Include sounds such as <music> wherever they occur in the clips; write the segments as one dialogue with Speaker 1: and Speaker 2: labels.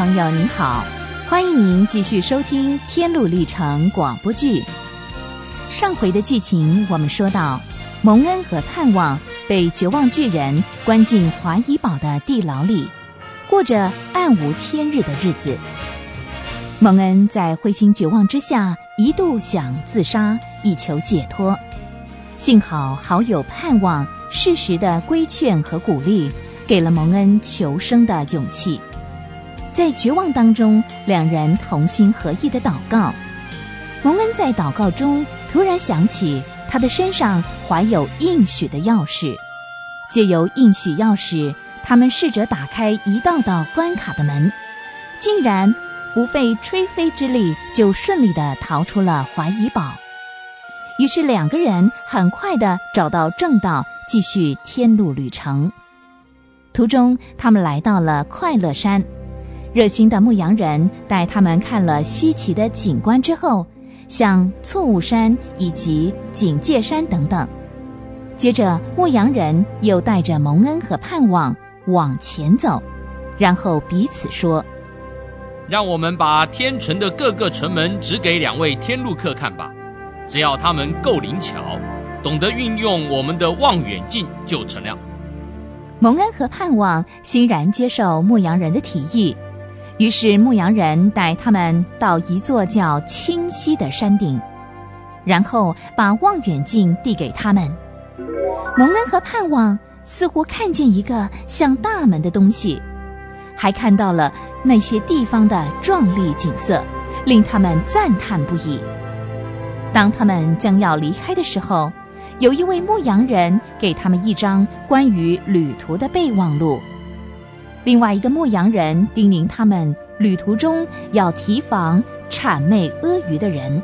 Speaker 1: 朋友您好，欢迎您继续收听《天路历程》广播剧。上回的剧情我们说到，蒙恩和盼望被绝望巨人关进华夷堡的地牢里，过着暗无天日的日子。蒙恩在灰心绝望之下，一度想自杀以求解脱，幸好好友盼望适时的规劝和鼓励，给了蒙恩求生的勇气。在绝望当中，两人同心合意的祷告。蒙恩在祷告中突然想起，他的身上怀有应许的钥匙，借由应许钥匙，他们试着打开一道道关卡的门，竟然不费吹灰之力就顺利的逃出了怀疑堡。于是两个人很快的找到正道，继续天路旅程。途中，他们来到了快乐山。热心的牧羊人带他们看了稀奇的景观之后，像错误山以及警戒山等等。接着，牧羊人又带着蒙恩和盼望往前走，然后彼此说：“
Speaker 2: 让我们把天城的各个城门指给两位天路客看吧。只要他们够灵巧，懂得运用我们的望远镜，就成了。”
Speaker 1: 蒙恩和盼望欣然接受牧羊人的提议。于是牧羊人带他们到一座叫清溪的山顶，然后把望远镜递给他们。蒙恩和盼望似乎看见一个像大门的东西，还看到了那些地方的壮丽景色，令他们赞叹不已。当他们将要离开的时候，有一位牧羊人给他们一张关于旅途的备忘录。另外一个牧羊人叮咛他们，旅途中要提防谄媚阿谀的人；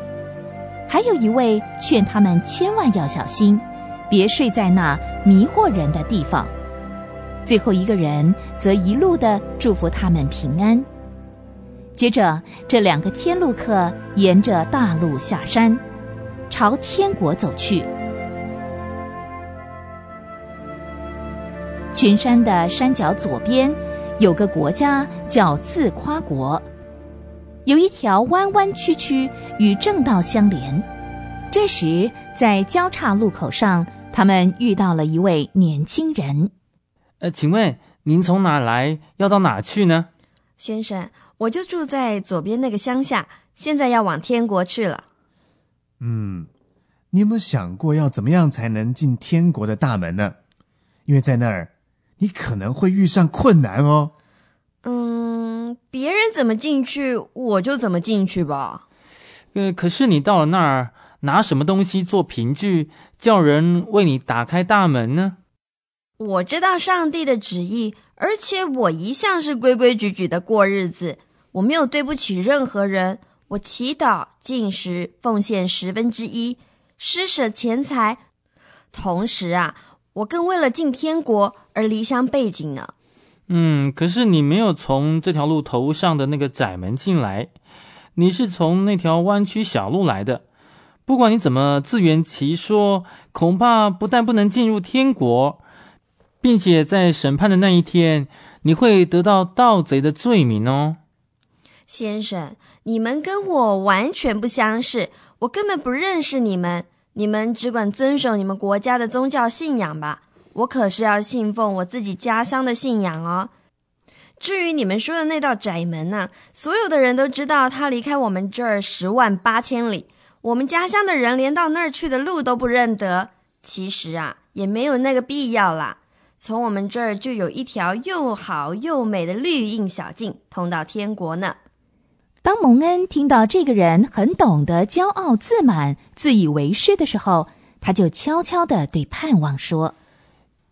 Speaker 1: 还有一位劝他们千万要小心，别睡在那迷惑人的地方。最后一个人则一路的祝福他们平安。接着，这两个天路客沿着大路下山，朝天国走去。群山的山脚左边。有个国家叫自夸国，有一条弯弯曲曲与正道相连。这时，在交叉路口上，他们遇到了一位年轻人。
Speaker 3: 呃，请问您从哪来？要到哪去呢？
Speaker 4: 先生，我就住在左边那个乡下，现在要往天国去了。
Speaker 5: 嗯，你有没有想过要怎么样才能进天国的大门呢？因为在那儿。你可能会遇上困难哦。
Speaker 4: 嗯，别人怎么进去，我就怎么进去吧。
Speaker 3: 呃，可是你到了那儿，拿什么东西做凭据，叫人为你打开大门呢？
Speaker 4: 我知道上帝的旨意，而且我一向是规规矩矩的过日子，我没有对不起任何人。我祈祷、进食、奉献十分之一，施舍钱财，同时啊。我更为了进天国而离乡背井呢。
Speaker 3: 嗯，可是你没有从这条路头上的那个窄门进来，你是从那条弯曲小路来的。不管你怎么自圆其说，恐怕不但不能进入天国，并且在审判的那一天，你会得到盗贼的罪名哦。
Speaker 4: 先生，你们跟我完全不相识，我根本不认识你们。你们只管遵守你们国家的宗教信仰吧，我可是要信奉我自己家乡的信仰哦。至于你们说的那道窄门呢，所有的人都知道，它离开我们这儿十万八千里，我们家乡的人连到那儿去的路都不认得。其实啊，也没有那个必要啦。从我们这儿就有一条又好又美的绿荫小径，通到天国呢。
Speaker 1: 当蒙恩听到这个人很懂得骄傲自满、自以为是的时候，他就悄悄地对盼望说：“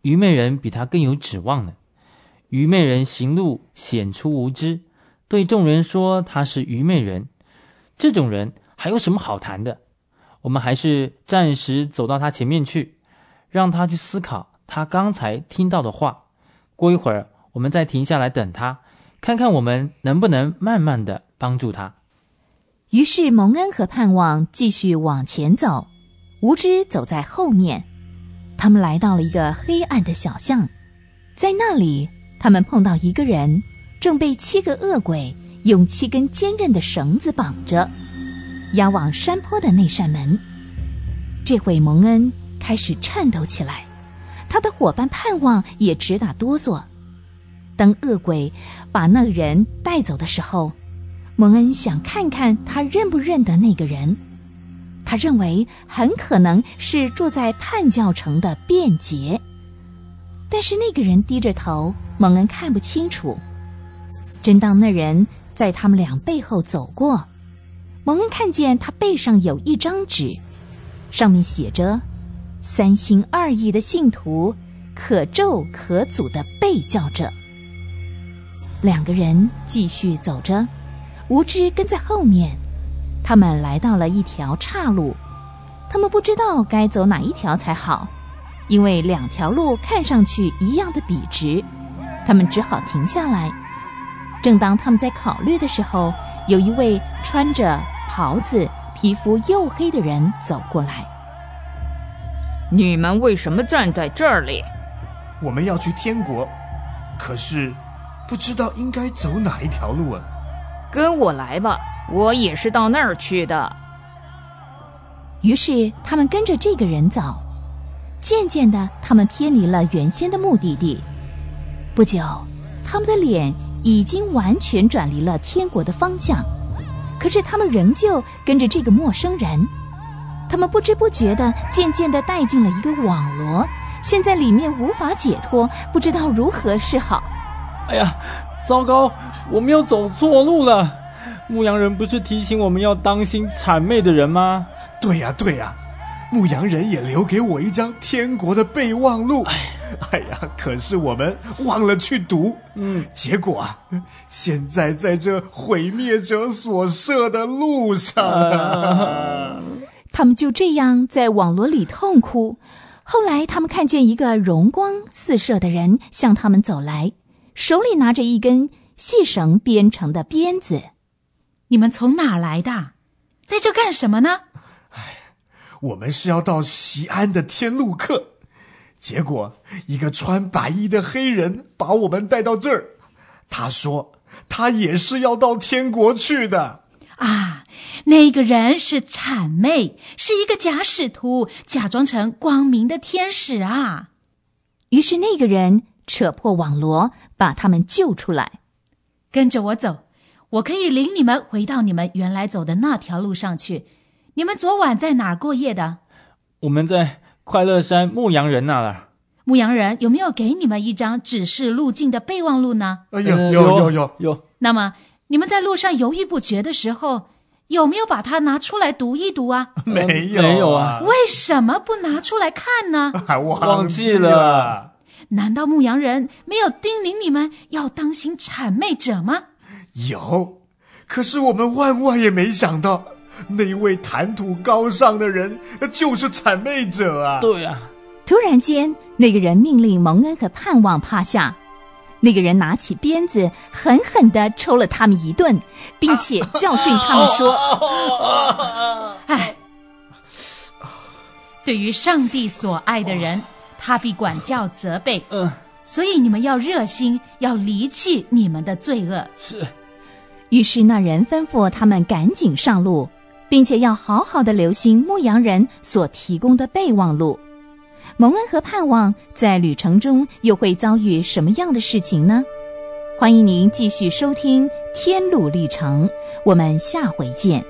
Speaker 3: 愚昧人比他更有指望呢。愚昧人行路显出无知，对众人说他是愚昧人。这种人还有什么好谈的？我们还是暂时走到他前面去，让他去思考他刚才听到的话。过一会儿，我们再停下来等他，看看我们能不能慢慢的。”帮助他。
Speaker 1: 于是蒙恩和盼望继续往前走，无知走在后面。他们来到了一个黑暗的小巷，在那里，他们碰到一个人，正被七个恶鬼用七根坚韧的绳子绑着，押往山坡的那扇门。这回蒙恩开始颤抖起来，他的伙伴盼望也直打哆嗦。当恶鬼把那人带走的时候，蒙恩想看看他认不认得那个人。他认为很可能是住在叛教城的便捷，但是那个人低着头，蒙恩看不清楚。正当那人在他们俩背后走过，蒙恩看见他背上有一张纸，上面写着“三心二意的信徒，可咒可诅的被教者”。两个人继续走着，无知跟在后面。他们来到了一条岔路，他们不知道该走哪一条才好，因为两条路看上去一样的笔直。他们只好停下来。正当他们在考虑的时候，有一位穿着袍子、皮肤黝黑的人走过来。
Speaker 6: 你们为什么站在这里？
Speaker 5: 我们要去天国，可是不知道应该走哪一条路啊！
Speaker 6: 跟我来吧。我也是到那儿去的。
Speaker 1: 于是他们跟着这个人走，渐渐的，他们偏离了原先的目的地。不久，他们的脸已经完全转离了天国的方向，可是他们仍旧跟着这个陌生人。他们不知不觉的，渐渐的带进了一个网罗，现在里面无法解脱，不知道如何是好。
Speaker 3: 哎呀，糟糕，我们又走错路了。牧羊人不是提醒我们要当心谄媚的人吗？
Speaker 5: 对呀，对呀，牧羊人也留给我一张天国的备忘录。哎呀，可是我们忘了去读。嗯，结果啊，现在在这毁灭者所设的路上，
Speaker 1: 他们就这样在网罗里痛哭。后来，他们看见一个荣光四射的人向他们走来，手里拿着一根细绳编成的鞭子。
Speaker 7: 你们从哪来的？在这干什么呢？
Speaker 5: 哎，我们是要到西安的天路客，结果一个穿白衣的黑人把我们带到这儿。他说他也是要到天国去的。
Speaker 7: 啊，那个人是谄媚，是一个假使徒，假装成光明的天使啊。
Speaker 1: 于是那个人扯破网罗，把他们救出来。
Speaker 7: 跟着我走。我可以领你们回到你们原来走的那条路上去。你们昨晚在哪儿过夜的？
Speaker 3: 我们在快乐山牧羊人那儿。
Speaker 7: 牧羊人有没有给你们一张指示路径的备忘录呢？
Speaker 5: 有有有有
Speaker 3: 有。
Speaker 7: 那么你们在路上犹豫不决的时候，有没有把它拿出来读一读啊？
Speaker 5: 没 <laughs> 有
Speaker 3: 没有啊？
Speaker 7: 为什么不拿出来看呢？
Speaker 5: 还 <laughs>
Speaker 3: 忘
Speaker 5: 记
Speaker 3: 了？
Speaker 7: 难道牧羊人没有叮咛你们要当心谄媚者吗？
Speaker 5: 有，可是我们万万也没想到，那位谈吐高尚的人就是谄媚者啊！
Speaker 3: 对啊。
Speaker 1: 突然间，那个人命令蒙恩和盼望趴下，那个人拿起鞭子，狠狠的抽了他们一顿，并且教训他们说：“
Speaker 7: 哎，对于上帝所爱的人，他必管教责备。嗯，所以你们要热心，要离弃你们的罪恶。”
Speaker 3: 是。
Speaker 1: 于是那人吩咐他们赶紧上路，并且要好好的留心牧羊人所提供的备忘录。蒙恩和盼望在旅程中又会遭遇什么样的事情呢？欢迎您继续收听《天路历程》，我们下回见。